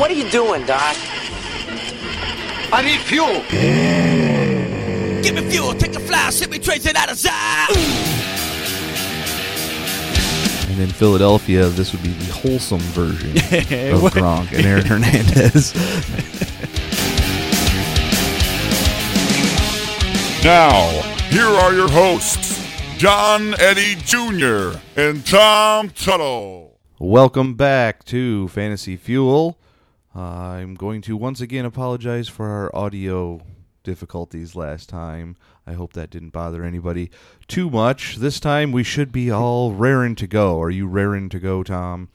what are you doing, Doc? I need fuel. Give me fuel, take a fly, send me trace it out of sight. And in Philadelphia, this would be the wholesome version of Gronk and Aaron Hernandez. Now, here are your hosts, John Eddie Jr. and Tom Tuttle. Welcome back to Fantasy Fuel. Uh, I'm going to once again apologize for our audio difficulties last time. I hope that didn't bother anybody too much. This time we should be all raring to go. Are you raring to go, Tom?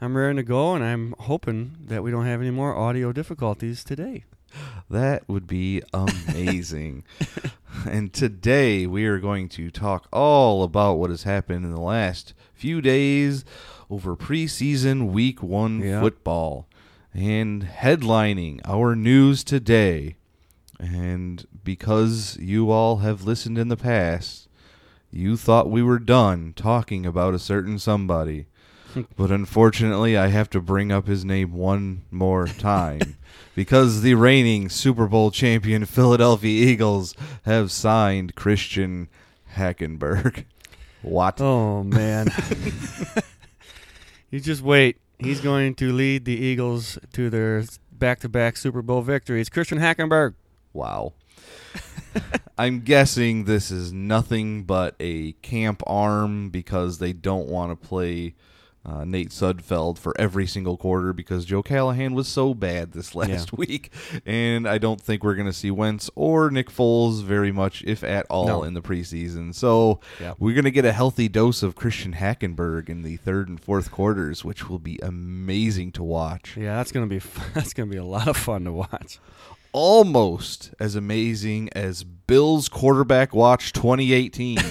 I'm raring to go, and I'm hoping that we don't have any more audio difficulties today. That would be amazing. and today we are going to talk all about what has happened in the last few days over preseason week one Yeah. football and headlining our news today. And because you all have listened in the past, you thought we were done talking about a certain somebody. but unfortunately, I have to bring up his name one more time because the reigning Super Bowl champion Philadelphia Eagles have signed Christian Hackenberg. What? Oh man! you just wait. He's going to lead the Eagles to their back-to-back Super Bowl victories. Christian Hackenberg. Wow. I'm guessing this is nothing but a camp arm because they don't want to play uh, Nate Sudfeld for every single quarter because Joe Callahan was so bad this last week. And I don't think we're going to see Wentz or Nick Foles very much, if at all, No. in the preseason. So Yeah. we're going to get a healthy dose of Christian Hackenberg in the third and fourth quarters, which will be amazing to watch. Yeah, that's gonna be that's gonna be a lot of fun to watch. Almost as amazing as Bills quarterback watch 2018.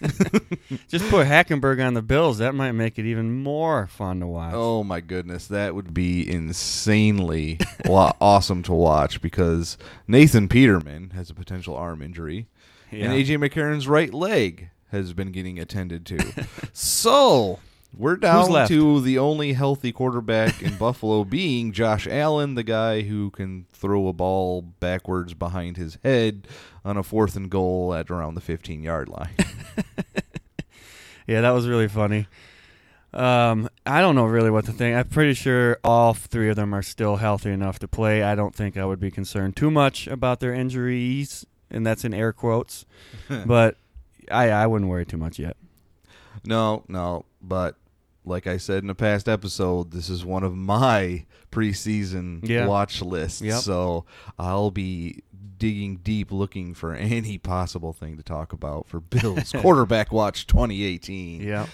Just put Hackenberg on the Bills. That might make it even more fun to watch. oh my goodness, that would be insanely awesome to watch because Nathan Peterman has a potential arm injury Yeah. and AJ McCarron's right leg has been getting attended to. so, we're down to the only healthy quarterback in Buffalo being Josh Allen, the guy who can throw a ball backwards behind his head on a fourth and goal at around the 15 yard line. Yeah, that was really funny. Um, I don't know really what to think. I'm pretty sure all three of them are still healthy enough to play. I don't think I would be concerned too much about their injuries, and that's in air quotes. but I I wouldn't worry too much yet. No, no, but like I said in a past episode, this is one of my preseason Yeah. watch lists. Yep. So I'll be digging deep looking for any possible thing to talk about for Bills quarterback watch 2018. Yeah.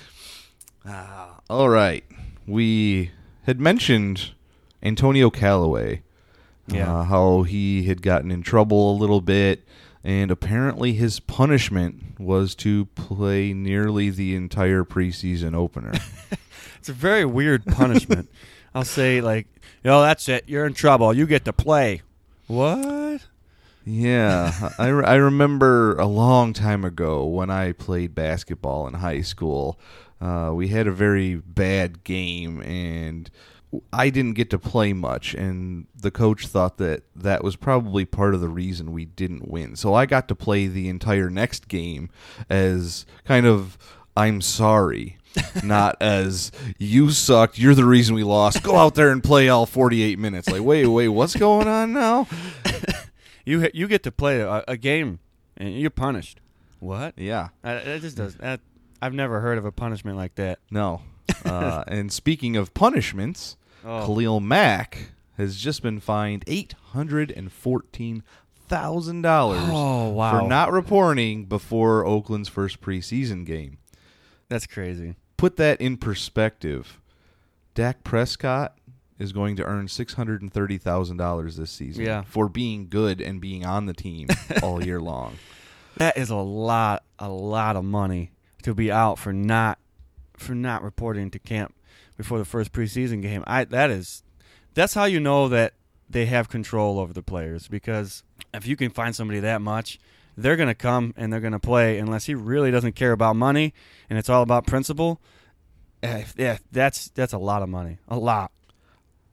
Ah, all right. We had mentioned Antonio Callaway. Yeah. Uh, how he had gotten in trouble a little bit, and apparently his punishment was to play nearly the entire preseason opener. It's a very weird punishment. I'll say like, "Yo, that's it. You're in trouble. You get to play." What? Yeah, I, re- I remember a long time ago when I played basketball in high school. Uh, we had a very bad game, and I didn't get to play much. And the coach thought that that was probably part of the reason we didn't win. So I got to play the entire next game as kind of I'm sorry. not as you sucked. You're the reason we lost. Go out there and play all 48 minutes. Like, wait, wait, what's going on now? You you get to play a, a game and you're punished. What? Yeah. That just does that. I've never heard of a punishment like that. No. Uh, and speaking of punishments, Oh. Khalil Mack has just been fined eight hundred and fourteen thousand dollars Oh, wow. for not reporting before Oakland's first preseason game. That's crazy. Put that in perspective. Dak Prescott is going to earn six hundred and thirty thousand dollars this season Yeah. for being good and being on the team all year long. That is a lot, a lot of money to be out for not for not reporting to camp before the first preseason game. I that is that's how you know that they have control over the players because if you can find somebody that much, they're going to come and they're going to play unless he really doesn't care about money and it's all about principle. Eh, Yeah, that's that's a lot of money. A lot.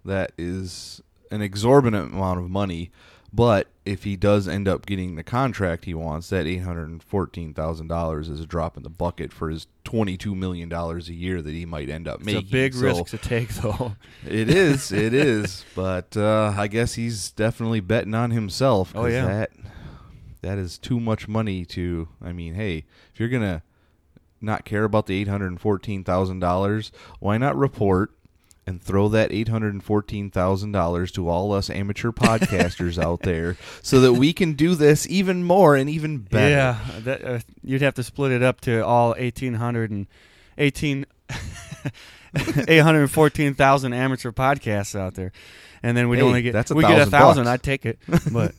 that is an exorbitant amount of money. But if he does end up getting the contract he wants, that eight hundred and fourteen thousand dollars is a drop in the bucket for his twenty-two million dollars a year that he might end up It's making. It's a big So risk to take, though. It is, it is. But uh, I guess he's definitely betting on himself. Oh yeah. that that is too much money to. I mean, hey, if you're gonna not care about the eight hundred and fourteen thousand dollars, why not report and throw that eight hundred and fourteen thousand dollars to all us amateur podcasters out there, so that we can do this even more and even better. Yeah, that, uh, you'd have to split it up to all 1,800 and 18 814,000 amateur podcasts out there. And then we'd Hey, only get that's a we get a thousand thousand. bucks. I'd take it, but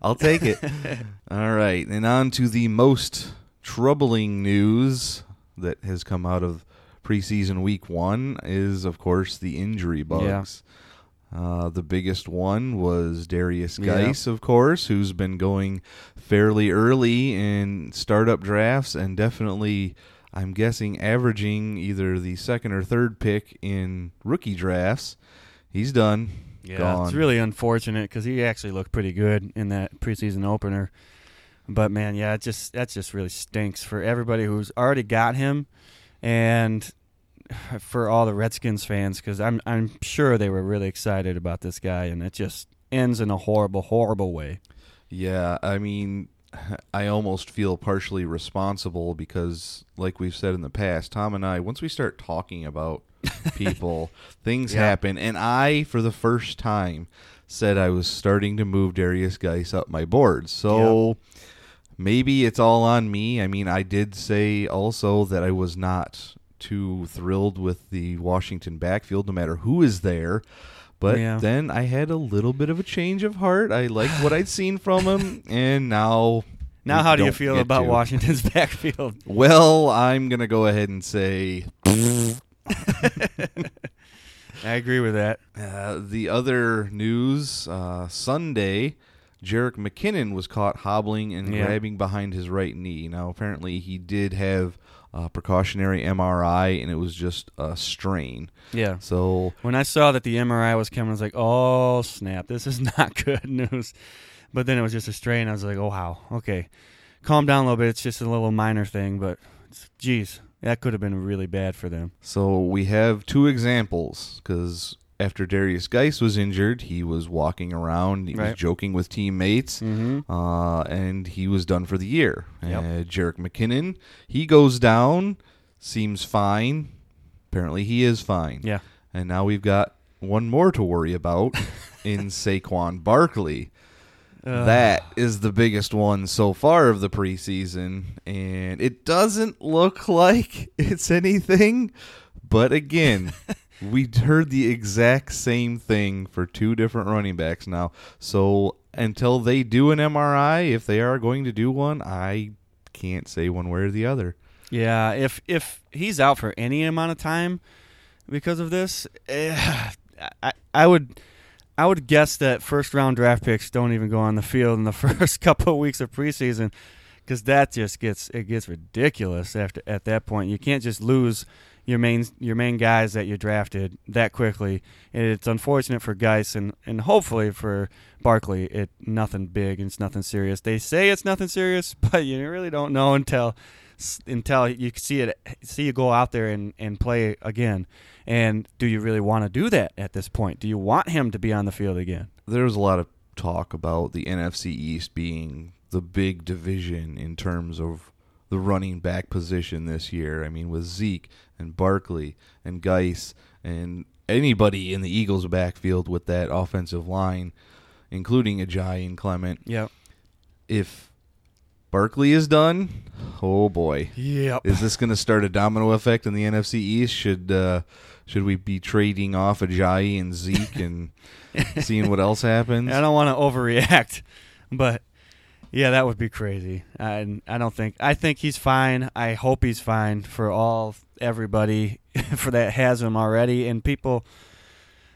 I'll take it. All right, and on to the most troubling news that has come out of preseason week one is, of course, the injury bugs. Uh, the biggest one was Derrius Yeah. Guice, of course, who's been going fairly early in startup drafts and definitely, I'm guessing, averaging either the second or third pick in rookie drafts. He's done. yeah, gone. it's really unfortunate because he actually looked pretty good in that preseason opener. But man, yeah, it just that just really stinks for everybody who's already got him, and for all the Redskins fans because I'm I'm sure they were really excited about this guy, and it just ends in a horrible, horrible way. Yeah, I mean, I almost feel partially responsible because, like we've said in the past, Tom and I, once we start talking about people, things Yeah. happen. And I, for the first time, said I was starting to move Derrius Guice up my board. So maybe it's all on me. I mean, I did say also that I was not too thrilled with the Washington backfield, no matter who is there. But Yeah. then I had a little bit of a change of heart. I liked what I'd seen from him, and now. Now, how do you feel about to. Washington's backfield? Well, I'm gonna go ahead and say I agree with that. uh, the other news uh, Sunday. Jerick McKinnon was caught hobbling and Yeah. grabbing behind his right knee. Now, apparently, he did have a precautionary MRI, and it was just a strain. Yeah. So, When I saw that the MRI was coming, I was like, "Oh snap! This is not good news." But then it was just a strain. I was like, "Oh wow, okay, calm down a little bit. It's just a little minor thing, but it's- geez, that could have been really bad for them." so we have two examples because after Derrius Guice was injured, he was walking around, he was joking with teammates. Mm-hmm. uh, and he was done for the year. Yep. Uh, Jerick McKinnon, he goes down, seems fine. Apparently, he is fine. Yeah. And now we've got one more to worry about in Saquon Barkley. Uh, that is the biggest one so far of the preseason, and it doesn't look like it's anything. But again, we heard the exact same thing for two different running backs now. So until they do an MRI, if they are going to do one, I can't say one way or the other. Yeah, if if he's out for any amount of time because of this, eh, I I would I would guess that first round draft picks don't even go on the field in the first couple of weeks of preseason because that just gets it gets ridiculous after at that point. You can't just lose your main your main guys that you drafted that quickly. It's unfortunate for Guice and and hopefully for Barkley, it nothing big and it's nothing serious. They say it's nothing serious, but you really don't know until until you see it see you go out there and, and play again and do you really want to do that at this point do you want him to be on the field again There was a lot of talk about the NFC East being the big division in terms of the running back position this year. I mean, with Zeke and Barkley and Guice and anybody in the Eagles' backfield with that offensive line, including Ajayi and Clement. yep If Barkley is done, oh boy, yep is this going to start a domino effect in the NFC East? Should uh, should we be trading off Ajayi and Zeke and seeing what else happens? i don't want to overreact but yeah that would be crazy I, I don't think i think he's fine i hope he's fine for all everybody for that has him already and people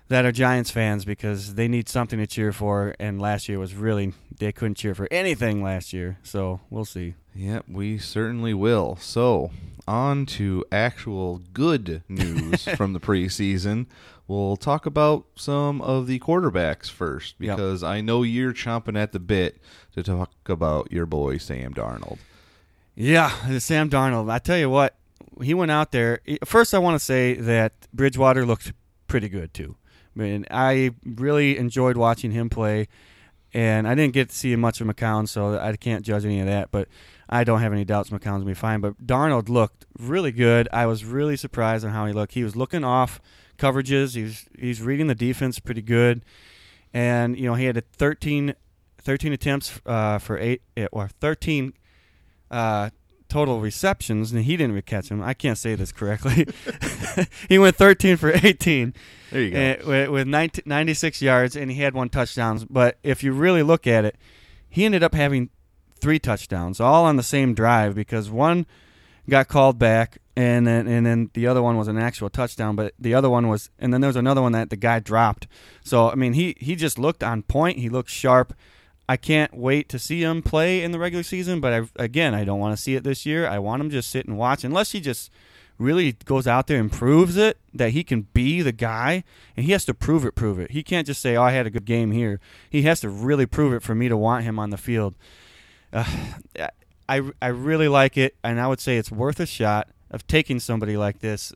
that are Giants fans because they need something to cheer for. And last year was really they couldn't cheer for anything last year. So we'll see. Yep, we certainly will. So, on to actual good news from the preseason, we'll talk about some of the quarterbacks first Yep. because I know you're chomping at the bit to talk about your boy Sam Darnold. Yeah, Sam Darnold. I tell you what, he went out there. First, I want to say that Bridgewater looked pretty good too. I mean, I really enjoyed watching him play, and I didn't get to see much of McCown, so I can't judge any of that. But I don't have any doubts McCown's gonna be fine. But Darnold looked really good. I was really surprised on how he looked. He was looking off coverages. He's he's reading the defense pretty good, and you know he had a 13, 13 attempts uh, for eight or thirteen uh, total receptions, and he didn't catch him. I can't say this correctly. he went 13 for 18 There you go. eh, with, with 90, 96 yards, and he had one touchdown. But if you really look at it, he ended up having three touchdowns, all on the same drive, because one got called back, and then and then the other one was an actual touchdown. But the other one was, and then there was another one that the guy dropped. So I mean, he he just looked on point. He looked sharp. I can't wait to see him play in the regular season, but I, again, I don't want to see it this year. I want him just sit and watch, unless he just really goes out there and proves it that he can be the guy, and he has to prove it, prove it. He can't just say, "Oh, I had a good game here." He has to really prove it for me to want him on the field. Uh, I I really like it, and I would say it's worth a shot of taking somebody like this,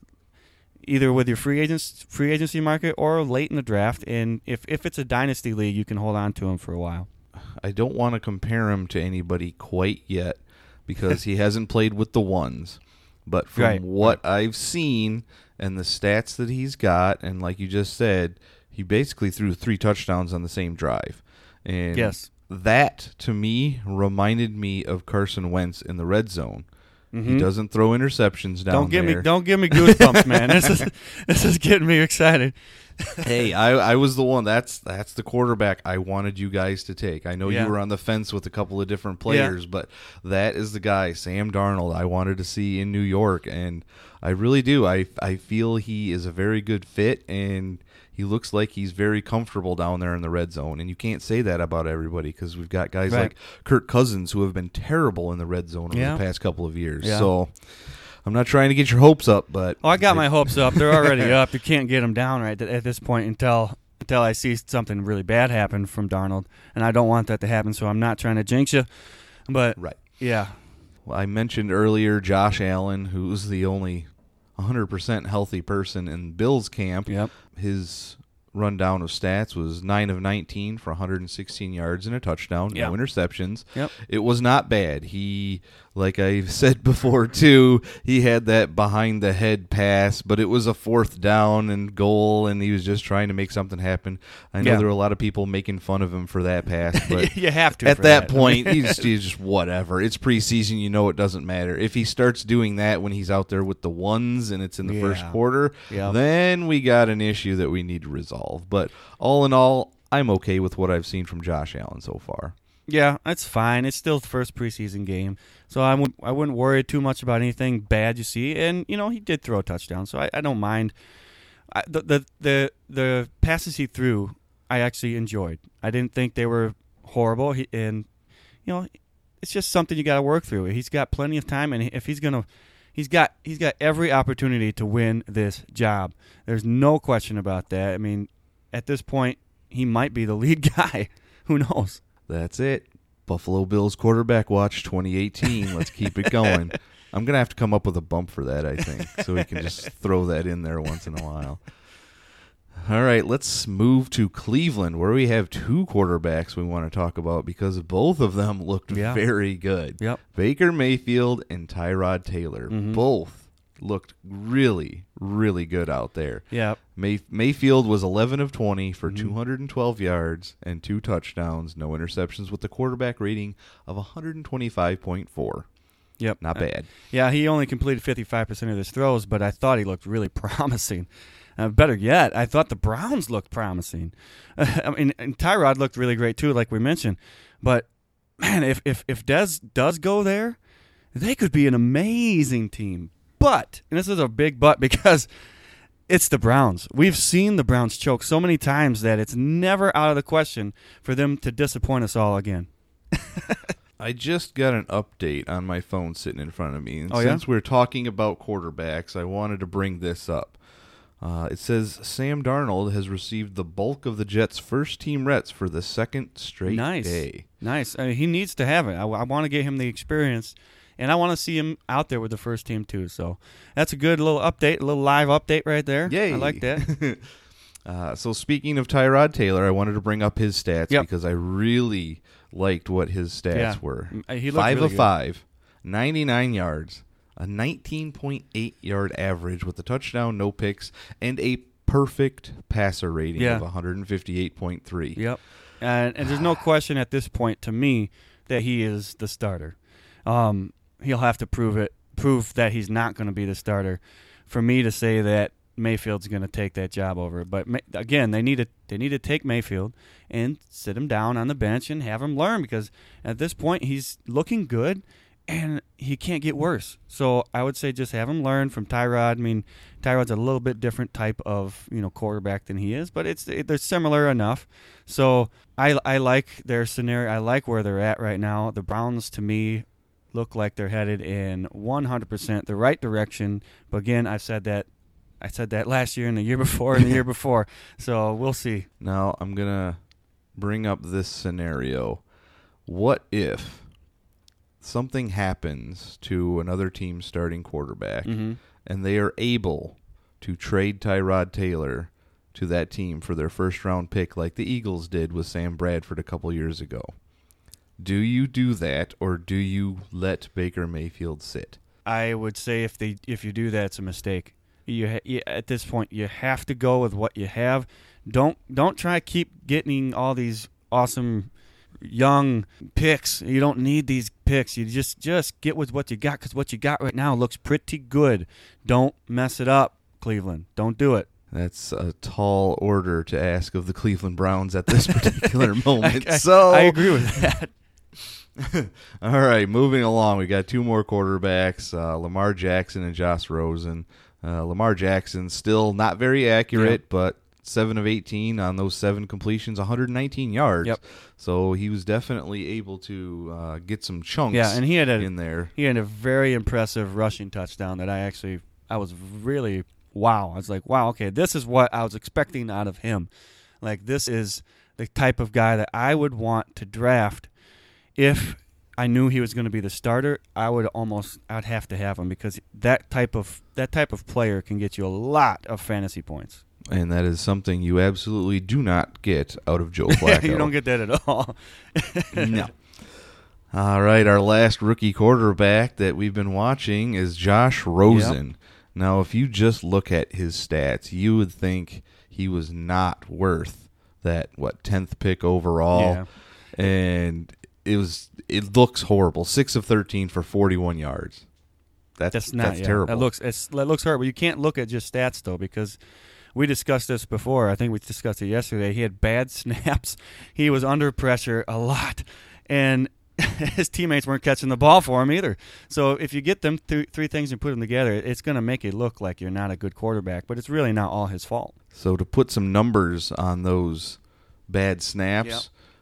either with your free agents free agency market or late in the draft. And if if it's a dynasty league, you can hold on to him for a while. I don't want to compare him to anybody quite yet because he hasn't played with the ones. But from Right. what I've seen and the stats that he's got, and like you just said, he basically threw three touchdowns on the same drive. And Yes. that to me reminded me of Carson Wentz in the red zone. He Mhm. doesn't throw interceptions down Don't give there. me don't give me goosebumps, man. This is this is getting me excited. Hey, I, I was the one. That's that's the quarterback I wanted you guys to take. I know Yeah. you were on the fence with a couple of different players, but that is the guy, Sam Darnold, I wanted to see in New York, and I really do. I I feel he is a very good fit, and he looks like he's very comfortable down there in the red zone. And you can't say that about everybody because we've got guys Right. like Kirk Cousins who have been terrible in the red zone over Yeah. the past couple of years. Yeah. So. I'm not trying to get your hopes up, but Oh, I got my hopes up. They're already up. You can't get them down right at this point until until I see something really bad happen from Darnold, and I don't want that to happen. So I'm not trying to jinx you, but right. yeah, Well, I mentioned earlier Josh Allen, who's the only 100% healthy person in Bill's camp. yep, His rundown of stats was 9 of 19 for 116 yards and a touchdown, Yeah. no interceptions. Yep. It was not bad. He, like I've said before too, he had that behind the head pass, but it was a fourth down and goal, and he was just trying to make something happen. I know Yeah. there were a lot of people making fun of him for that pass, but you have to at that that. point, he's, he's just whatever. It's preseason, you know it doesn't matter. If he starts doing that when he's out there with the ones and it's in the first quarter, Yeah. then we got an issue that we need to resolve. But all in all, I'm okay with what I've seen from Josh Allen so far. Yeah, that's fine. It's still the first preseason game, so I would I wouldn't worry too much about anything bad you see. And you know, he did throw a touchdown, so I, I don't mind. I, the, the the the passes he threw, I actually enjoyed. I didn't think they were horrible. He, and you know, it's just something you got to work through. He's got plenty of time, and if he's gonna, he's got he's got every opportunity to win this job. There's no question about that. I mean, at this point, he might be the lead guy. Who knows? That's it. Buffalo Bills quarterback watch 2018. Let's keep it going. I'm gonna have to come up with a bump for that, I think, so we can just throw that in there once in a while. All right, let's move to Cleveland, where we have two quarterbacks we want to talk about because both of them looked Yeah. very good. Yep. Baker Mayfield and Tyrod Taylor Mhm. both looked really, really good out there. Yeah. May- Mayfield was 11 of 20 for Mhm. 212 yards and two touchdowns, no interceptions, with a quarterback rating of 125.4. Yep. Not Uh, bad. Yeah, he only completed 55% of his throws, but I thought he looked really promising. Uh, better yet, I thought the Browns looked promising. I mean, and Tyrod looked really great too, like we mentioned. But man, if if if Dez does go there, they could be an amazing team. But and this is a big but because it's the Browns. We've seen the Browns choke so many times that it's never out of the question for them to disappoint us all again. I just got an update on my phone sitting in front of me. And Oh, yeah? since we're talking about quarterbacks, I wanted to bring this up. Uh, it says Sam Darnold has received the bulk of the Jets' first team reps for the second straight nice, day. nice. I mean, he needs to have it. I, want to get him the experience, and I want to see him out there with the first team too. So that's a good little update, a little live update right there. Yay. I like that. Uh, so speaking of Tyrod Taylor, I wanted to bring up his stats Yep. because I really liked what his stats Yeah. were. Mm, he looked five really of good. five, 99 yards, a 19.8 yard average with a touchdown, no picks, and a perfect passer rating Yeah. of 158.3. Yep. And, and there's no question at this point to me that he is the starter. Um, he'll have to prove it, prove that he's not going to be the starter, for me to say that Mayfield's going to take that job over. But again, they need to they need to take Mayfield and sit him down on the bench and have him learn because at this point he's looking good and he can't get worse. So I would say just have him learn from Tyrod. I mean, Tyrod's a little bit different type of you know quarterback than he is, but it's they're similar enough. So I I like their scenario. I like where they're at right now. The Browns to me look like they're headed in 100% the right direction. But again, I've said that I said that last year and the year before and the year before. So we'll see. Now I'm gonna bring up this scenario. What if something happens to another team's starting quarterback Mhm. and they are able to trade Tyrod Taylor to that team for their first round pick like the Eagles did with Sam Bradford a couple years ago? Do you do that or do you let Baker Mayfield sit? I would say if they if you do that, it's a mistake. You, ha- you at this point you have to go with what you have. Don't don't try to keep getting all these awesome young picks. You don't need these picks. You just just get with what you got because what you got right now looks pretty good. Don't mess it up, Cleveland. Don't do it. That's a tall order to ask of the Cleveland Browns at this particular moment. I, so I agree with that. All right, moving along. We got two more quarterbacks, uh, Lamar Jackson and Josh Rosen. Uh, Lamar Jackson still not very accurate, Yep. but seven of eighteen on those seven completions, 119 yards. Yep. So he was definitely able to uh, get some chunks. Yeah, and he had a in there. he had a very impressive rushing touchdown that I actually I was really wow. I was like, wow, okay, this is what I was expecting out of him. Like this is the type of guy that I would want to draft if I knew he was going to be the starter. I would almost I'd have to have him because that type of that type of player can get you a lot of fantasy points. And that is something you absolutely do not get out of Joe Flacco. you don't get that at all. no. All right, our last rookie quarterback that we've been watching is Josh Rosen. Now, if you just look at his stats, you would think he was not worth that what tenth pick overall, Yeah. and it was. It looks horrible. Six of thirteen for forty-one yards. That's That's not that's yeah. terrible. That looks it's, that looks horrible. You can't look at just stats though because we discussed this before. I think we discussed it yesterday. He had bad snaps. He was under pressure a lot, and his teammates weren't catching the ball for him either. So if you get them th- three things and put them together, it's going to make it look like you're not a good quarterback. But it's really not all his fault. So to put some numbers on those bad snaps, Yep.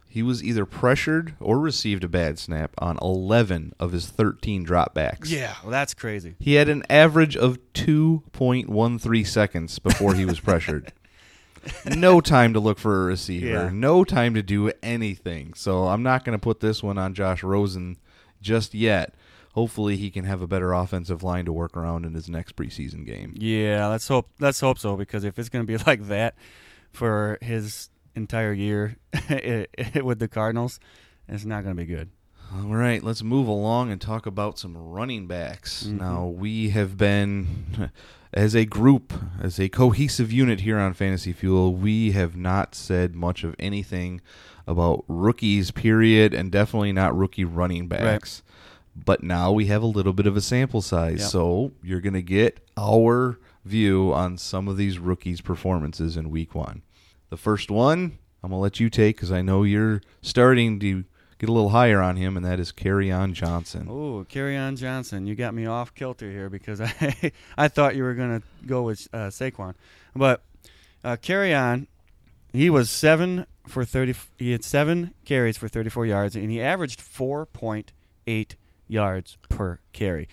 He was either pressured or received a bad snap on 11 of his 13 dropbacks. Yeah, well, that's crazy. He had an average of 2.13 seconds before he was pressured. no time to look for a receiver. Yeah. No time to do anything. So I'm not going to put this one on Josh Rosen just yet. Hopefully he can have a better offensive line to work around in his next preseason game. Yeah, let's hope let's hope so because if it's going to be like that for his entire year with the Cardinals, it's not going to be good. All right, let's move along and talk about some running backs. Mhm. Now, we have been, as a group, as a cohesive unit here on Fantasy Fuel, we have not said much of anything about rookies, period, and definitely not rookie running backs. But now we have a little bit of a sample size, Yep. so you're going to get our view on some of these rookies' performances in week one. The first one, I'm going to let you take because I know you're starting to get a little higher on him, and that is Kerryon Johnson. Oh, Kerryon Johnson. You got me off kilter here because I I thought you were going to go with uh, Saquon. But uh, Kerryon, he was 7 for 30 he had 7 carries for 34 yards and he averaged 4.8 yards per carry.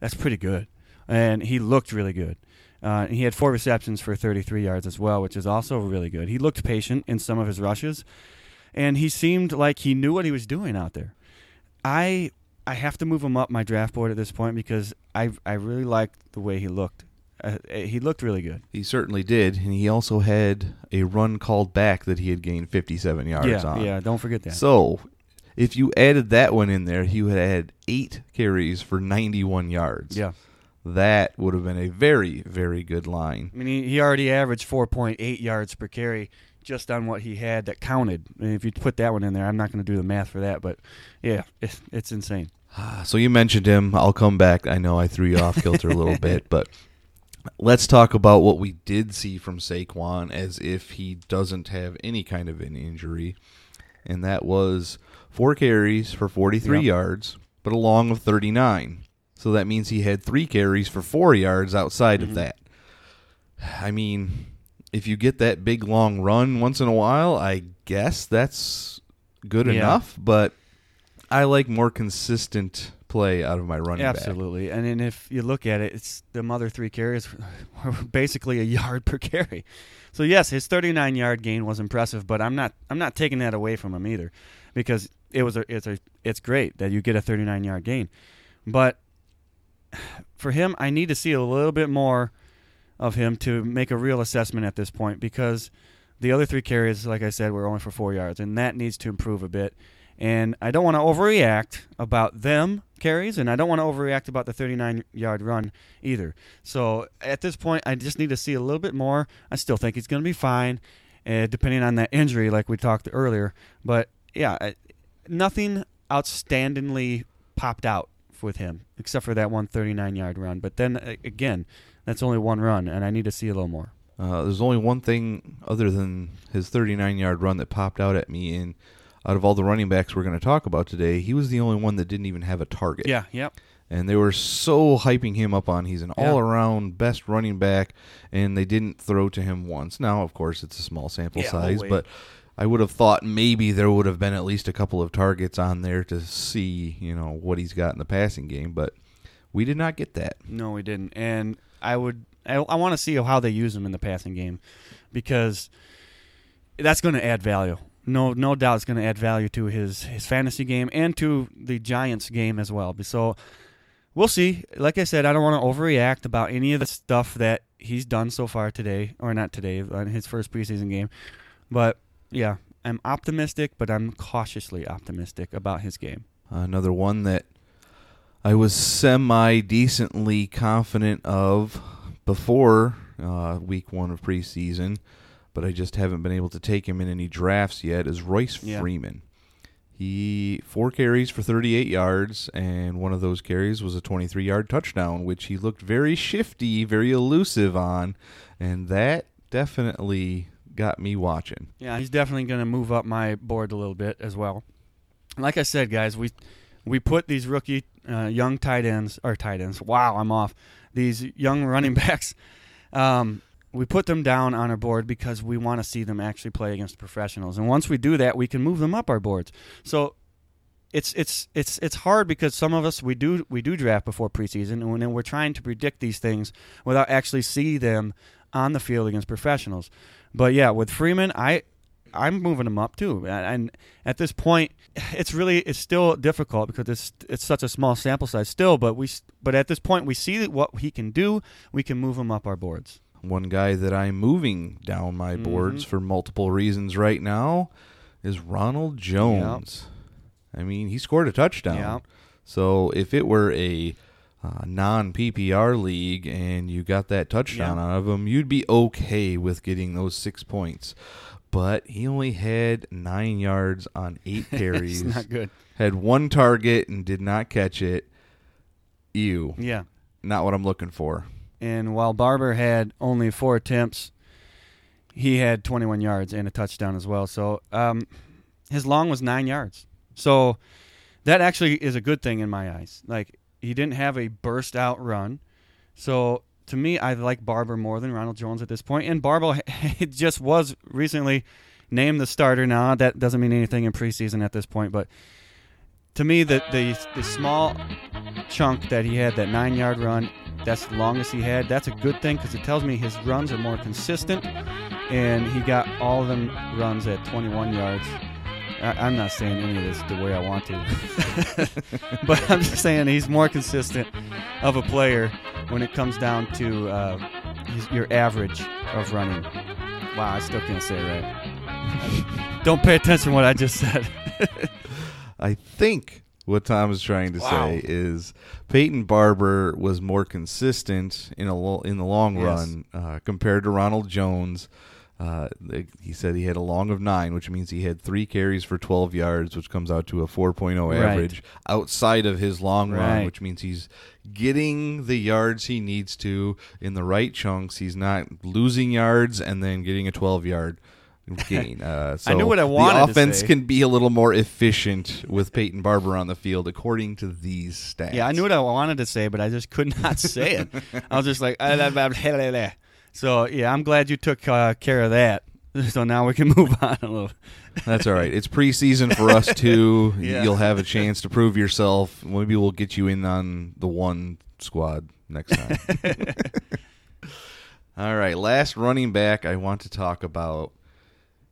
That's pretty good. And he looked really good. Uh, he had four receptions for 33 yards as well, which is also really good. He looked patient in some of his rushes, and he seemed like he knew what he was doing out there. I I have to move him up my draft board at this point because I I really liked the way he looked. Uh, he looked really good. He certainly did, and he also had a run called back that he had gained 57 yards yeah, on. yeah. Don't forget that. So, if you added that one in there, he would have had eight carries for 91 yards. yeah. That would have been a very, very good line. I mean, he, he already averaged 4.8 yards per carry just on what he had that counted. And if you put that one in there, I'm not going to do the math for that, but yeah, it's, it's insane. So you mentioned him. I'll come back. I know I threw you off kilter a little bit, but let's talk about what we did see from Saquon as if he doesn't have any kind of an injury. And that was four carries for 43 Yep. yards, but a long of 39. So that means he had three carries for four yards outside Mm-hmm. of that. I mean, if you get that big long run once in a while, I guess that's good Yeah. enough, but I like more consistent play out of my running back. Absolutely. And then if you look at it, it's the other three carries were basically a yard per carry. So yes, his 39 yard gain was impressive, but I'm not I'm not taking that away from him either because it was a it's a it's great that you get a 39 yard gain. But for him, I need to see a little bit more of him to make a real assessment at this point because the other three carries, like I said, were only for four yards, and that needs to improve a bit. And I don't want to overreact about them carries, and I don't want to overreact about the 39 yard run either. So at this point, I just need to see a little bit more. I still think he's going to be fine, uh, depending on that injury, like we talked earlier. But yeah, I, nothing outstandingly popped out with him, except for that one 39 yard run. But then uh, again, that's only one run, and I need to see a little more. Uh, there's only one thing other than his 39 yard run that popped out at me, and out of all the running backs we're going to talk about today, he was the only one that didn't even have a target. Yeah, yep. And they were so hyping him up on he's an Yeah. all around best running back, and they didn't throw to him once. Now, of course, it's a small sample Yeah, size, but I would have thought maybe there would have been at least a couple of targets on there to see, you know, what he's got in the passing game, but we did not get that. No, we didn't. And I would, I, I want to see how they use him in the passing game, because that's going to add value. No, no doubt, it's going to add value to his his fantasy game and to the Giants game as well. So we'll see. Like I said, I don't want to overreact about any of the stuff that he's done so far today, or not today, on his first preseason game. But yeah, I'm optimistic, but I'm cautiously optimistic about his game. Another one that I was semi decently confident of before uh, week one of preseason, but I just haven't been able to take him in any drafts yet, is Royce Yeah. Freeman. He four carries for 38 yards, and one of those carries was a 23 yard touchdown, which he looked very shifty, very elusive on, and that definitely got me watching. Yeah, he's definitely going to move up my board a little bit as well. Like I said, guys, we we put these rookie uh, young tight ends or tight ends. Wow, I'm off. These young running backs. Um, we put them down on our board because we want to see them actually play against professionals. And once we do that, we can move them up our boards. So it's it's it's it's hard because some of us we do we do draft before preseason, and then we're trying to predict these things without actually see them on the field against professionals. But yeah, with Freeman, I I'm moving him up too, and, at this point, it's really it's still difficult because it's it's such a small sample size still. But we but at this point, we see what he can do. We can move him up our boards. One guy that I'm moving down my mm-hmm. boards for multiple reasons right now is Ronald Jones. I mean, he scored a touchdown. Yep. So if it were a uh, non PPR league and you got that touchdown Yeah. out of him, you'd be okay with getting those six points. But he only had nine yards on eight carries. Not good. Had one target and did not catch it. Ew. Yeah. Not what I'm looking for. And while Barber had only four attempts, he had 21 yards and a touchdown as well. So um, his long was nine yards. So that actually is a good thing in my eyes. Like he didn't have a burst out run. So to me, I like Barber more than Ronald Jones at this point. And Barber just was recently. named the starter now. That doesn't mean anything in preseason at this point, but to me, the the, the small chunk that he had, that nine yard run, that's the longest he had. That's a good thing because it tells me his runs are more consistent, and he got all of them runs at 21 yards. I, I'm not saying any of this the way I want to, but I'm just saying he's more consistent of a player when it comes down to uh, his, your average of running. Wow, I still can't say it right. Don't pay attention to what I just said. I think what Tom is trying to Wow. say is Peyton Barber was more consistent in a lo- in the long Yes. run uh, compared to Ronald Jones. Uh, he said he had a long of nine, which means he had three carries for 12 yards, which comes out to a 4.0 Right. average outside of his long run, which means he's getting the yards he needs to in the right chunks. He's not losing yards and then getting a 12 yard gain. Uh, so I knew what I wanted The to offense can be a little more efficient with Peyton Barber on the field, according to these stats. Yeah, I knew what I wanted to say, but I just could not say it. I was just like, So yeah, I'm glad you took uh, care of that. So now we can move on a little. That's all right. It's preseason for us too. Yeah. You'll have a chance to prove yourself. Maybe we'll get you in on the one squad next time. all right. Last running back I want to talk about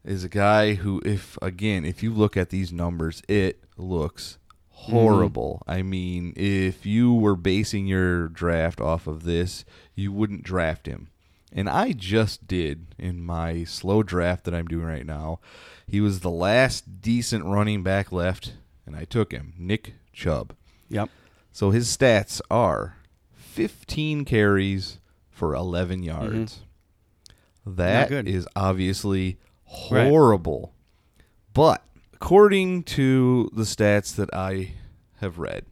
is a guy who, if again, if you look at these numbers, it looks horrible. I mean, if you were basing your draft off of this, you wouldn't draft him. And I just did in my slow draft that I'm doing right now. He was the last decent running back left, and I took him, Nick Chubb. Yep. So his stats are 15 carries for 11 mm-hmm. yards. That good. is obviously Right. horrible. But according to the stats that I have read,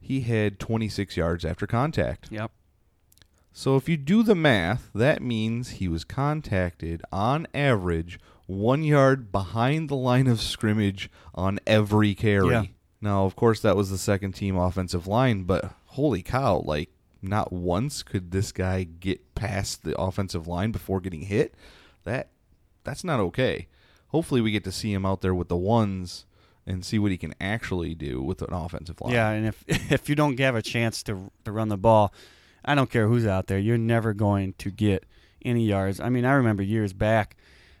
he had 26 yards after contact. Yep. So if you do the math, that means he was contacted on average one yard behind the line of scrimmage on every carry. Yeah. Now, of course, that was the second team offensive line, but holy cow, like not once could this guy get past the offensive line before getting hit. That that's not okay. Hopefully we get to see him out there with the ones and see what he can actually do with an offensive line. Yeah, and if if you don't have a chance to to run the ball, I don't care who's out there. You're never going to get any yards. I mean, I remember years back,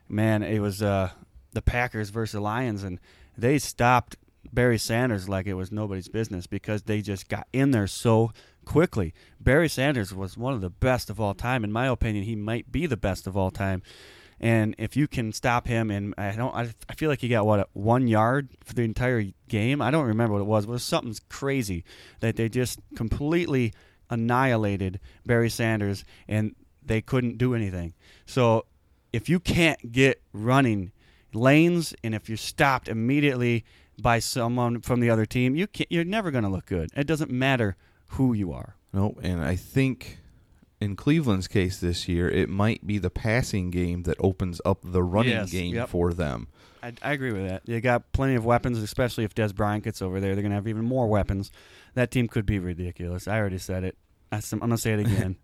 man, it was uh, the Packers versus the Lions, and they stopped Barry Sanders like it was nobody's business because they just got in there so quickly. Barry Sanders was one of the best of all time, in my opinion. He might be the best of all time. And if you can stop him, and I don't, I, I feel like he got what one yard for the entire game. I don't remember what it was. But it was something crazy that they just completely annihilated Barry Sanders, and they couldn't do anything. So if you can't get running lanes, and if you're stopped immediately by someone from the other team, you can't, you're never going to look good. It doesn't matter who you are. Nope. And I think in Cleveland's case this year, it might be the passing game that opens up the running Yes, game yep. for them. I, I agree with that. They got plenty of weapons, especially if Dez Bryant gets over there. They're going to have even more weapons. That team could be ridiculous. I already said it. I, am going to say it again.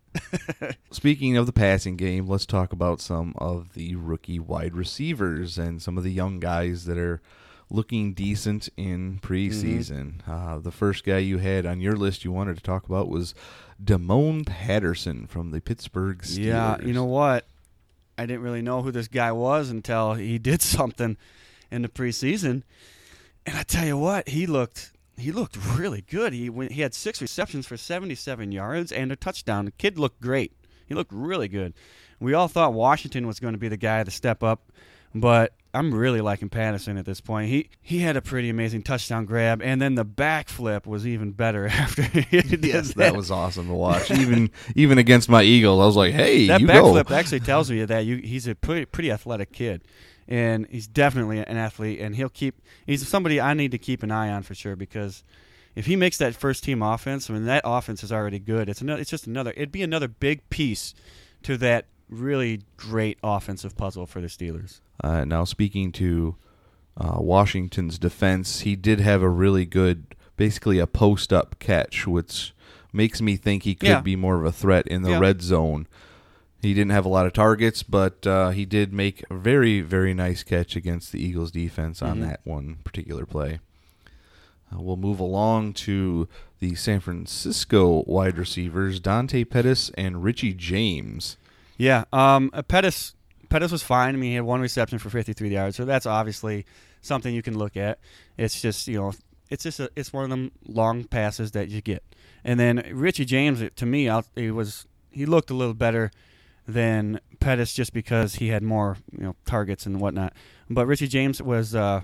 Speaking of the passing game, let's talk about some of the rookie wide receivers and some of the young guys that are looking decent in preseason. Uh, the first guy you had on your list you wanted to talk about was Damoun Patterson from the Pittsburgh Steelers. yeah, you know what? I didn't really know who this guy was until he did something in the preseason. And I tell you what, he looked he looked really good. He went, he had six receptions for 77 yards and a touchdown. The kid looked great. He looked really good. We all thought Washington was going to be the guy to step up, but I'm really liking Patterson at this point. He he had a pretty amazing touchdown grab, and then the backflip was even better after he did Yes, that was awesome to watch. even even against my Eagles, I was like, "Hey, that backflip actually tells me that you, he's a pretty, pretty athletic kid, and he's definitely an athlete. And he'll keep. He's somebody I need to keep an eye on for sure because if he makes that first team offense, I mean that offense is already good. It's another. It's just another. It'd be another big piece to that really great offensive puzzle for the Steelers. Uh, now, speaking to uh, Washington's defense, he did have a really good, basically a post up catch, which makes me think he could Yeah. be more of a threat in the Yeah. red zone. He didn't have a lot of targets, but uh, he did make a very, very nice catch against the Eagles defense on Mhm. that one particular play. Uh, we'll move along to the San Francisco wide receivers, Dante Pettis and Richie James. Yeah, um, uh, Pettis Pettis was fine. I mean, he had one reception for 53 yards, so that's obviously something you can look at. It's just you know, it's just a, it's one of them long passes that you get. And then Richie James, to me, out he was he looked a little better than Pettis just because he had more you know targets and whatnot. But Richie James was uh,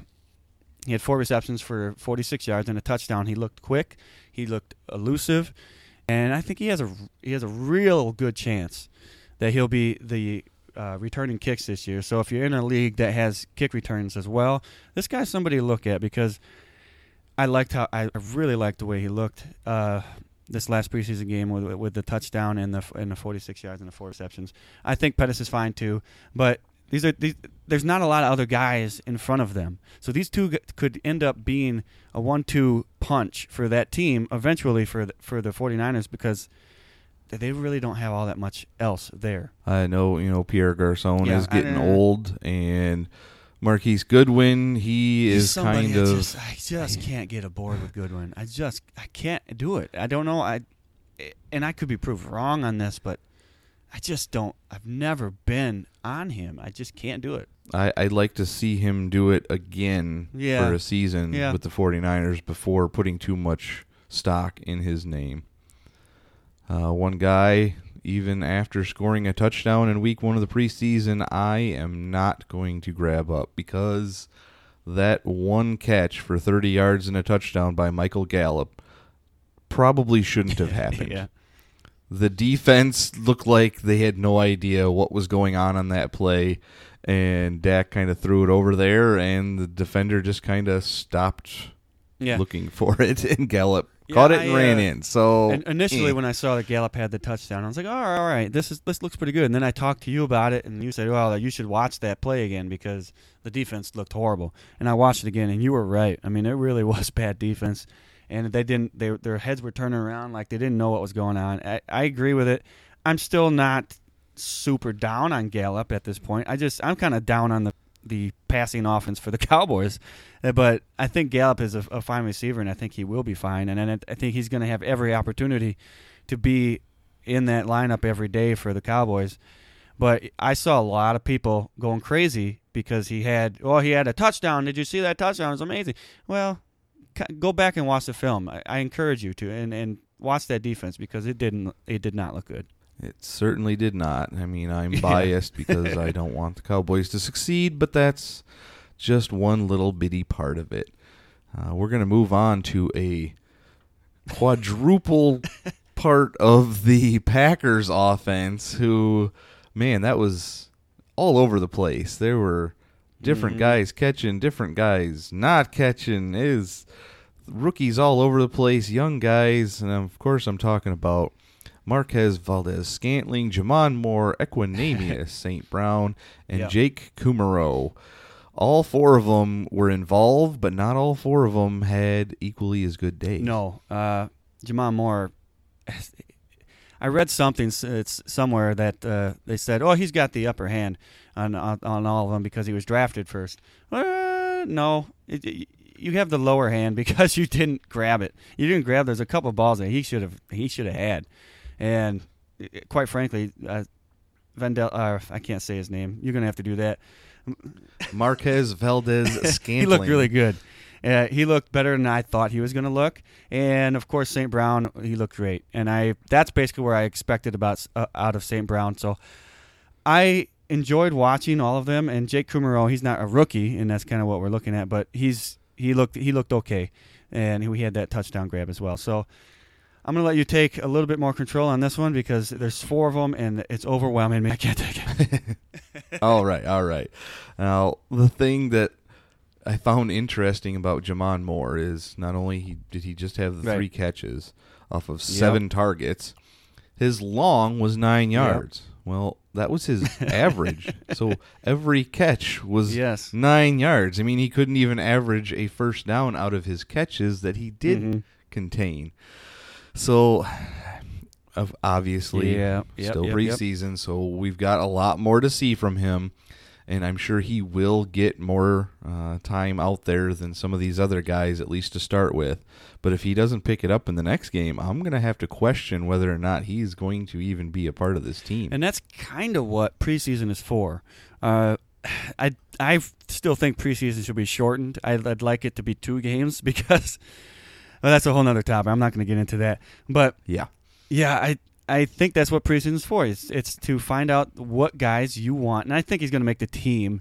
he had four receptions for 46 yards and a touchdown. He looked quick, he looked elusive, and I think he has a he has a real good chance that he'll be the uh, returning kicks this year. So if you're in a league that has kick returns as well, this guy's somebody to look at because I liked how I really liked the way he looked uh, this last preseason game with with the touchdown and the and the 46 yards and the four receptions. I think Pettis is fine too, but these are these, there's not a lot of other guys in front of them. So these two g- could end up being a one-two punch for that team eventually for the, for the 49ers because they really don't have all that much else there. I know, you know, Pierre Garcon Yeah, is getting old, and Marquise Goodwin, he He's is kind I of. just, I just can't get aboard with Goodwin. I just I can't do it. I don't know. I and I could be proved wrong on this, but I just don't. I've never been on him. I just can't do it. I, I'd like to see him do it again Yeah. for a season Yeah. with the 49ers before putting too much stock in his name. Uh, one guy, even after scoring a touchdown in week one of the preseason, I am not going to grab up because that one catch for 30 yards and a touchdown by Michael Gallup probably shouldn't have happened. yeah. The defense looked like they had no idea what was going on on that play, and Dak kind of threw it over there, and the defender just kind of stopped Yeah. looking for it, and Gallup Yeah, caught it I, and ran uh, in. So And initially, eh. when I saw that Gallup had the touchdown, I was like, "All right, all right, this is this looks pretty good." And then I talked to you about it, and you said, "Well, you should watch that play again because the defense looked horrible." And I watched it again, and you were right. I mean, it really was bad defense, and they didn't. They, their heads were turning around like they didn't know what was going on. I, I agree with it. I'm still not super down on Gallup at this point. I just I'm kind of down on the the passing offense for the Cowboys, Uh, but I think Gallup is a, a fine receiver, and I think he will be fine. And I I think he's going to have every opportunity to be in that lineup every day for the Cowboys. But I saw a lot of people going crazy because he had oh he had a touchdown. Did you see that touchdown? It was amazing. Well, go back and watch the film. I, I encourage you to and and watch that defense because it didn't it did not look good. It certainly did not. I mean, I'm biased because I don't want the Cowboys to succeed, but that's just one little bitty part of it. Uh, we're going to move on to a quadruple part of the Packers offense, who, man, that was all over the place. There were different Mhm. guys catching, different guys not catching. It is rookies all over the place, young guys, and of course, I'm talking about Marquez Valdez Scantling, J'Mon Moore, Equanimeous St. Brown, and Yeah. Jake Kumerow. All four of them were involved, but not all four of them had equally as good days. No, uh, J'Mon Moore. I read something it's somewhere that uh, they said, "Oh, he's got the upper hand on on, on all of them because he was drafted first. Uh, no, it, it- you have the lower hand because you didn't grab it. You didn't grab. There's a couple balls that he should have he should have had, and uh, quite frankly, uh, Vendel. Uh, I can't say his name. You're gonna have to do that. Marquez Valdes-Scantling. he looked really good. Uh, he looked better than I thought he was going to look, and of course St. Brown, he looked great. And I that's basically where I expected about uh, out of St. Brown. So I enjoyed watching all of them. And Jake Kumerow, he's not a rookie, and that's kind of what we're looking at. But he's he looked he looked okay, and he had that touchdown grab as well. So. I'm gonna let you take a little bit more control on this one because there's four of them and it's overwhelming me. I can't take it. all right, all right. Now, the thing that I found interesting about J'Mon Moore is not only he, did he just have the Right. three catches off of seven targets, his long was nine Yep. yards. Well, that was his average. So every catch was Yes. nine yards. I mean, he couldn't even average a first down out of his catches that he did Mhm. contain. So obviously Yeah, yep, still yep, yep. preseason, so we've got a lot more to see from him, and I'm sure he will get more uh, time out there than some of these other guys, at least to start with. But if he doesn't pick it up in the next game, I'm going to have to question whether or not he's going to even be a part of this team. And that's kind of what preseason is for. Uh, I I still think preseason should be shortened. I'd, I'd like it to be two games because well, that's a whole nother topic. I'm not going to get into that. But yeah, yeah, I I think that's what preseason's for. It's it's to find out what guys you want, and I think he's going to make the team.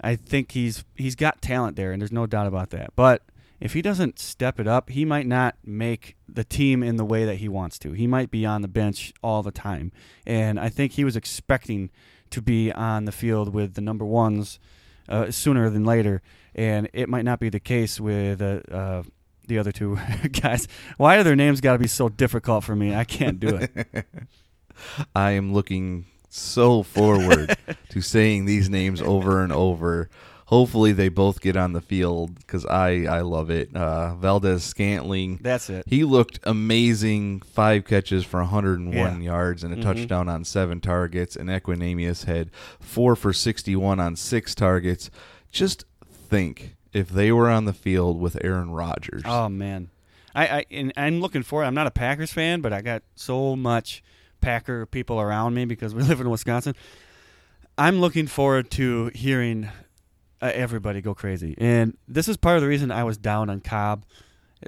I think he's he's got talent there, and there's no doubt about that. But if he doesn't step it up, he might not make the team in the way that he wants to. He might be on the bench all the time, and I think he was expecting to be on the field with the number ones uh, sooner than later, and it might not be the case with uh, uh, the other two guys. Why are their names got to be so difficult for me? I can't do it. I am looking so forward to saying these names over and over. Hopefully, they both get on the field because I, I love it. Uh, Valdes-Scantling. That's it. He looked amazing. Five catches for 101 Yeah. yards and a Mhm. touchdown on seven targets. And Equanimeous had four for 61 on six targets. Just think if they were on the field with Aaron Rodgers. Oh man, I, I and I'm looking for. it. I'm not a Packers fan, but I got so much Packer people around me because we live in Wisconsin. I'm looking forward to hearing uh, everybody go crazy, and this is part of the reason I was down on Cobb.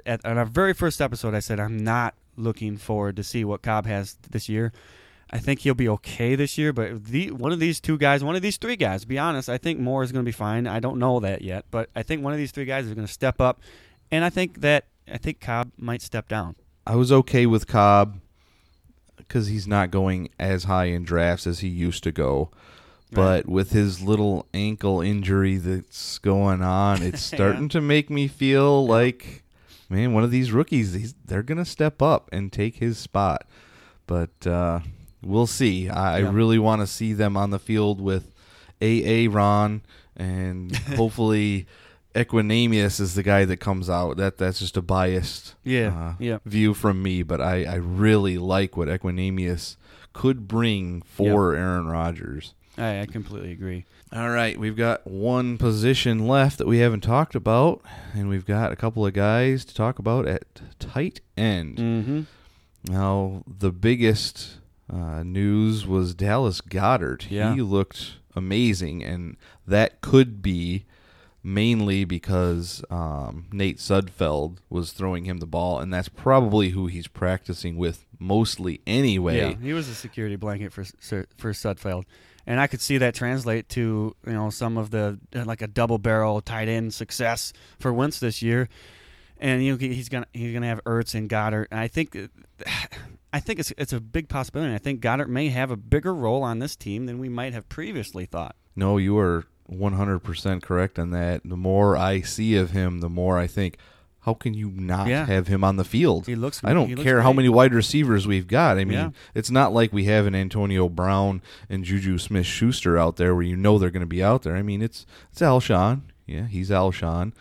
At, on our very first episode, I said I'm not looking forward to see what Cobb has this year. I think he'll be okay this year, but the one of these two guys, one of these three guys, to be honest, I think Moore is going to be fine. I don't know that yet, but I think one of these three guys is going to step up, and I think that I think Cobb might step down. I was okay with Cobb because he's not going as high in drafts as he used to go. But with his little ankle injury that's going on, it's starting to make me feel like, man, one of these rookies, they're going to step up and take his spot. But uh, we'll see. I, Yeah. Really want to see them on the field with AA Ron and hopefully Equanimeous is the guy that comes out. That that's just a biased Yeah, uh, yeah. view from me, but I, I really like what Equanimeous could bring for Aaron Rodgers. I, I completely agree. All right, we've got one position left that we haven't talked about, and we've got a couple of guys to talk about at tight end. Mm-hmm. Now, the biggest uh, news was Dallas Goedert. Yeah. He looked amazing, and that could be mainly because um, Nate Sudfeld was throwing him the ball, and that's probably who he's practicing with mostly anyway. Yeah, he was a security blanket for for Sudfeld, and I could see that translate to you know some of the uh, like a double barrel tight end success for Wentz this year, and you know he's gonna he's gonna have Ertz and Goedert, and I think. I think it's it's a big possibility. I think Goedert may have a bigger role on this team than we might have previously thought. No, you are 100% correct on that. The more I see of him, the more I think, how can you not Yeah. have him on the field? He looks- I don't looks care how many wide receivers we've got. I mean, Yeah. it's not like we have an Antonio Brown and Juju Smith Schuster out there where you know they're going to be out there. I mean, it's it's Alshon. Yeah, he's Alshon.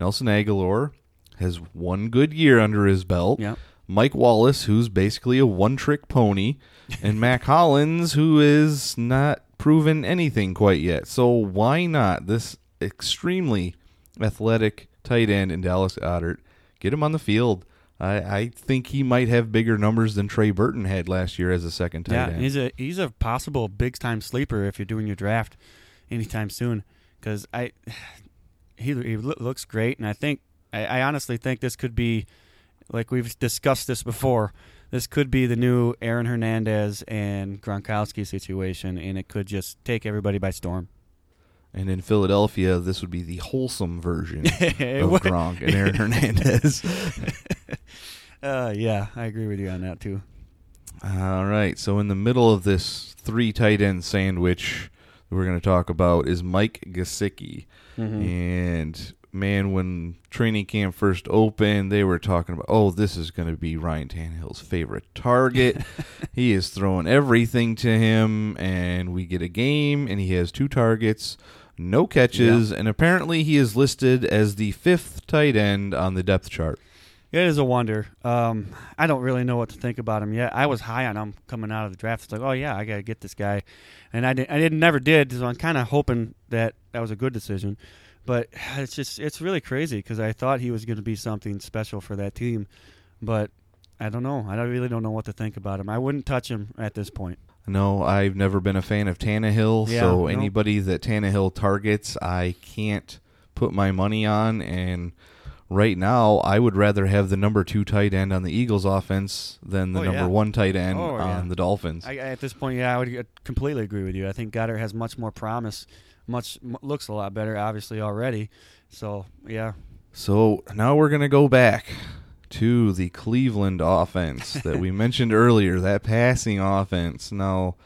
Nelson Agholor has one good year under his belt. Yeah. Mike Wallace, who's basically a one trick pony, and Mack Hollins, who is not proven anything quite yet. So why not this extremely athletic tight end in Dallas Goedert? Get him on the field. I, I think he might have bigger numbers than Trey Burton had last year as a second tight Yeah, end. he's a he's a possible big time sleeper if you're doing your draft anytime soon. Because I, he he looks great, and I think I, I honestly think this could be, like we've discussed this before. This could be the new Aaron Hernandez and Gronkowski situation, and it could just take everybody by storm. And in Philadelphia, this would be the wholesome version of. Gronk and Aaron Hernandez. Uh, yeah, I agree with you on that too. All right. So in the middle of this three tight end sandwich that we're going to talk about is Mike Gesicki. And man, when training camp first opened, they were talking about, oh, this is going to be Ryan Tannehill's favorite target. he is throwing everything to him, and we get a game, and he has two targets, no catches, and apparently he is listed as the fifth tight end on the depth chart. It is a wonder. Um, I don't really know what to think about him yet. I was high on him coming out of the draft. It's like, oh yeah, I got to get this guy, and I did, I did never did. So I'm kind of hoping that that was a good decision. But it's just it's really crazy because I thought he was going to be something special for that team, but I don't know. I don't, really don't know what to think about him. I wouldn't touch him at this point. No, I've never been a fan of Tannehill, Yeah, so no. anybody that Tannehill targets, I can't put my money on. And right now, I would rather have the number two tight end on the Eagles' offense than the Oh, number yeah. one tight end Oh, on yeah. the Dolphins. I, at this point, yeah, I would completely agree with you. I think Goedert has much more promise, much looks a lot better, obviously already. So yeah, So now we're going to go back to the Cleveland offense that we mentioned earlier, that passing offense. Now,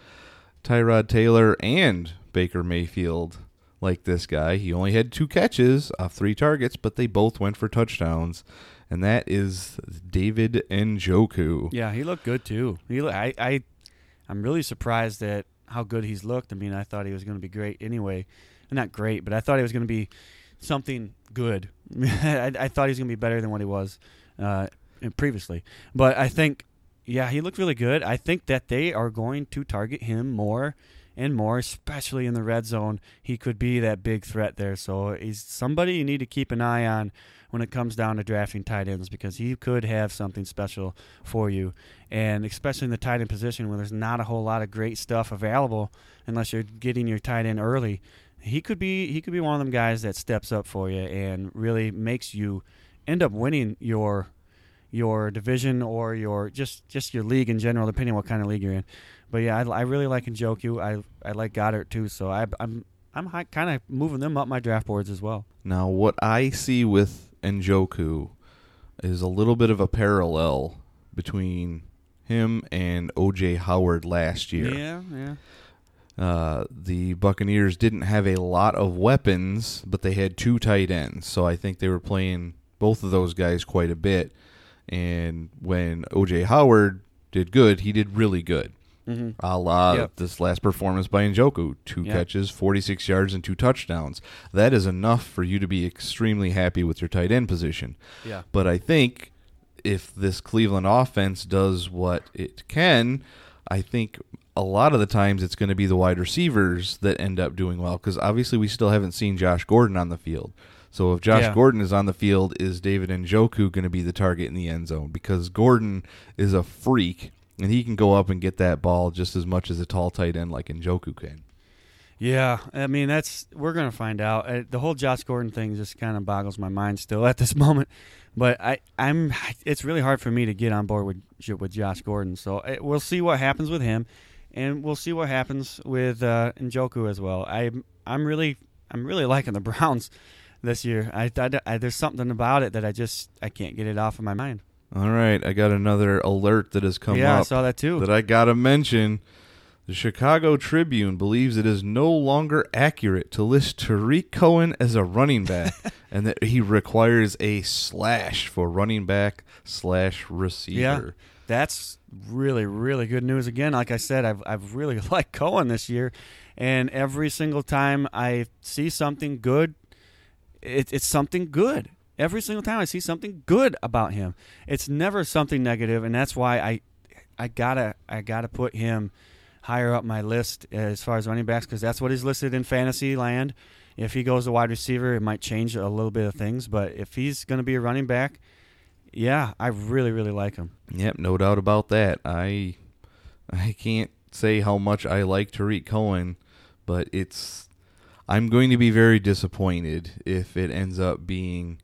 Tyrod Taylor and Baker Mayfield like this guy. He only had two catches off three targets, but they both went for touchdowns. And that is David Njoku. yeah, he looked good too. He, I, I, I'm really surprised at how good he's looked. I mean, I thought he was going to be great anyway, not great, but I thought he was going to be something good. I, I thought he was going to be better than what he was uh, previously. But I think, yeah, he looked really good. I think that they are going to target him more and more, especially in the red zone. He could be that big threat there. So he's somebody you need to keep an eye on when it comes down to drafting tight ends because he could have something special for you. And especially in the tight end position where there's not a whole lot of great stuff available unless you're getting your tight end early. He could be he could be one of them guys that steps up for you and really makes you end up winning your your division or your just just your league in general, depending on what kind of league you're in. But yeah, I, I really like Njoku. I I like Goedert too. So I, I'm I'm kind of moving them up my draft boards as well. Now, what I see with Njoku is a little bit of a parallel between him and OJ Howard last year. Yeah, yeah. Uh, the Buccaneers didn't have a lot of weapons, but they had two tight ends. So I think they were playing both of those guys quite a bit. And when OJ Howard did good, he did really good. hmm A la Yep. this last performance by Njoku. Two Yep. catches, 46 yards, and two touchdowns. That is enough for you to be extremely happy with your tight end position. Yeah. But I think if this Cleveland offense does what it can, I think a lot of the times it's going to be the wide receivers that end up doing well because obviously we still haven't seen Josh Gordon on the field. So if Josh Yeah. Gordon is on the field, is David Njoku going to be the target in the end zone? Because Gordon is a freak and he can go up and get that ball just as much as a tall tight end like Njoku can. Yeah, I mean that's we're gonna find out. Uh, the whole Josh Gordon thing just kind of boggles my mind still at this moment. But I, I'm it's really hard for me to get on board with with Josh Gordon. So uh, we'll see what happens with him, and we'll see what happens with uh, Njoku as well. I I'm really I'm really liking the Browns this year. I, I, I there's something about it that I just I can't get it off of my mind. All right, I got another alert that has come up. yeah, I saw that too. that I gotta mention. The Chicago Tribune believes it is no longer accurate to list Tarik Cohen as a running back, and that he requires a slash for running back slash receiver. Yeah. That's really, really good news. Again, like I said, I've I've really liked Cohen this year, and every single time I see something good, it, it's something good. Every single time I see something good about him, it's never something negative, and that's why I I gotta I gotta put him higher up my list as far as running backs because that's what he's listed in fantasy land. If he goes to wide receiver, it might change a little bit of things, but if he's going to be a running back, yeah, I really, really like him. Yep, no doubt about that. I I can't say how much I like Tarik Cohen, but it's I'm going to be very disappointed if it ends up being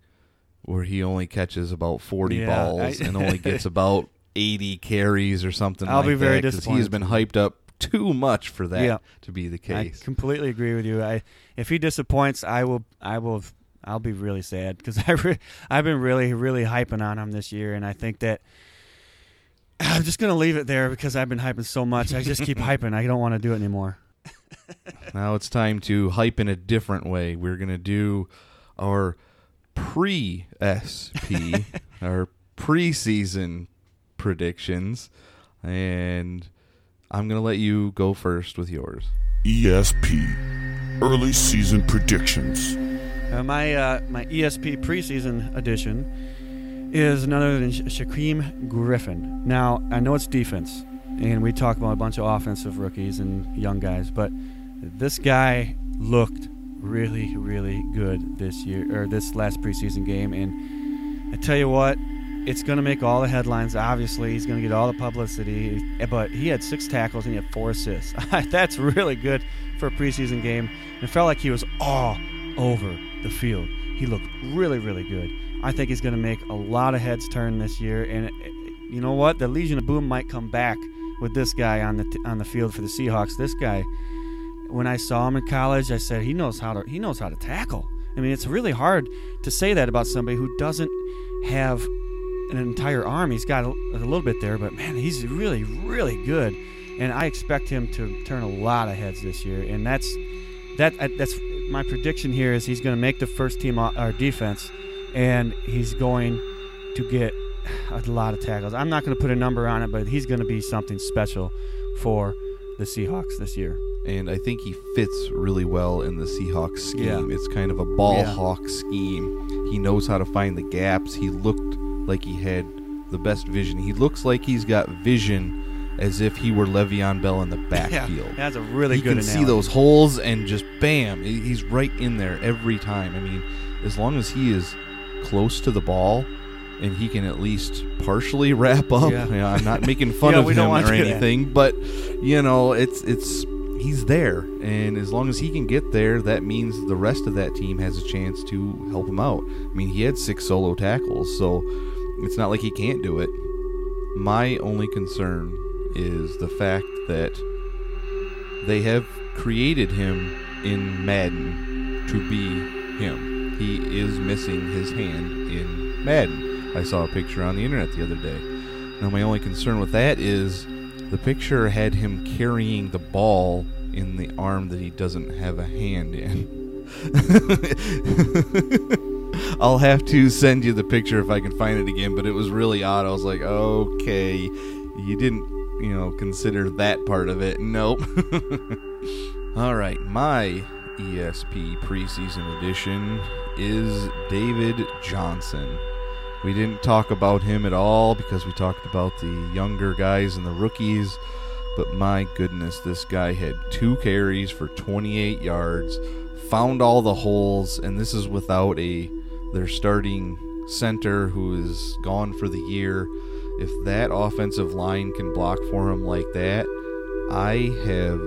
where he only catches about 40 Yeah, balls I- and only gets about 80 carries or something I'll like be very that he has been hyped up too much for that Yeah. to be the case. I completely agree with you. I if he disappoints, I will, I will, I'll be really sad because I re- I've been really, really hyping on him this year, and I think that I'm just gonna leave it there because I've been hyping so much. I just keep hyping. I don't want to do it anymore. Now it's time to hype in a different way. We're going to do our pre SP, our preseason predictions, and I'm going to let you go first with yours. ESP Early Season Predictions. Uh, my uh, my ESP preseason edition is none other than Sha- Shaquem Griffin. Now, I know it's defense, and we talk about a bunch of offensive rookies and young guys, but this guy looked really, really good this year or this last preseason game. And I tell you what, it's going to make all the headlines. Obviously, he's going to get all the publicity. But he had six tackles and he had four assists. That's really good for a preseason game. It felt like he was all over the field. He looked really, really good. I think he's going to make a lot of heads turn this year. And uh, you know what? The Legion of Boom might come back with this guy on the t- on the field for the Seahawks. This guy, when I saw him in college, I said he knows how to he knows how to tackle. I mean, it's really hard to say that about somebody who doesn't have an entire arm. He's got a, a little bit there, but man, he's really, really good. And I expect him to turn a lot of heads this year. And that's that. uh, That's my prediction here is he's going to make the first team our defense, and he's going to get a lot of tackles. I'm not going to put a number on it, but he's going to be something special for the Seahawks this year. and I think he fits really well in the Seahawks scheme. Yeah. It's kind of a ball Yeah. hawk scheme. He knows how to find the gaps. He looked like he had the best vision. He looks like he's got vision as if he were Le'Veon Bell in the backfield. that's a really he good. can see those holes and just bam, he's right in there every time. I mean, as long as he is close to the ball and he can at least partially wrap up. Yeah. You know, I'm not making fun Yeah, of him or do that. anything, but you know, it's it's he's there, and as long as he can get there, that means the rest of that team has a chance to help him out. I mean, he had six solo tackles, so it's not like he can't do it. My only concern is the fact that they have created him in Madden to be him. He is missing his hand in Madden. I saw a picture on the internet the other day. Now, my only concern with that is the picture had him carrying the ball in the arm that he doesn't have a hand in. I'll have to send you the picture if I can find it again, but it was really odd. I was like, okay, you didn't, you know, consider that part of it. Nope. All right, my ESP preseason edition is David Johnson. We didn't talk about him at all because we talked about the younger guys and the rookies. But my goodness, this guy had two carries for 28 yards, found all the holes, and this is without a their starting center who is gone for the year. If that offensive line can block for him like that, I have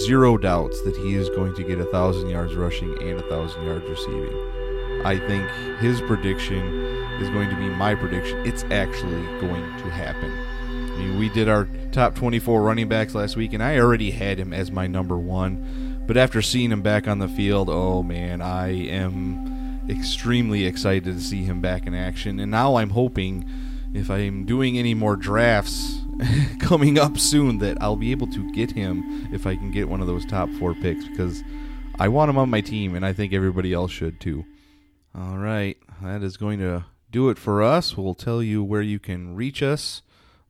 zero doubts that he is going to get a thousand yards rushing and a thousand yards receiving. I think his prediction is going to be my prediction. It's actually going to happen. I mean, we did our top 24 running backs last week, and I already had him as my number one. But after seeing him back on the field, oh man, I am extremely excited to see him back in action. And now I'm hoping, if I'm doing any more drafts coming up soon, that I'll be able to get him if I can get one of those top four picks because I want him on my team, and I think everybody else should too. All right, that is going to do it for us. We'll tell you where you can reach us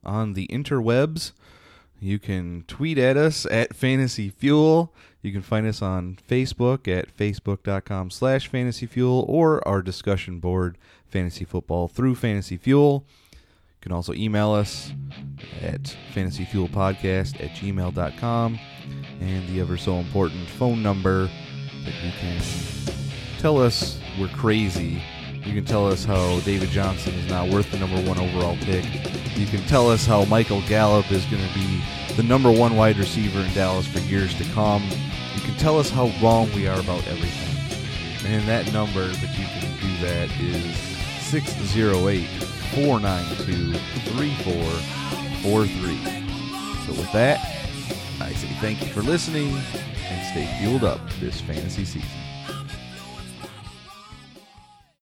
on the interwebs. You can tweet at us at Fantasy Fuel. You can find us on Facebook at facebook.com slash Fantasy Fuel or our discussion board, Fantasy Football through Fantasy Fuel. You can also email us at fantasyfuelpodcast at gmail.com and the ever so important phone number that you can tell us we're crazy. You can tell us how David Johnson is now worth the number one overall pick. You can tell us how Michael Gallup is going to be the number one wide receiver in Dallas for years to come. You can tell us how wrong we are about everything. And that number that you can do that is 608 492 3443. So, with that, I say thank you for listening and stay fueled up this fantasy season.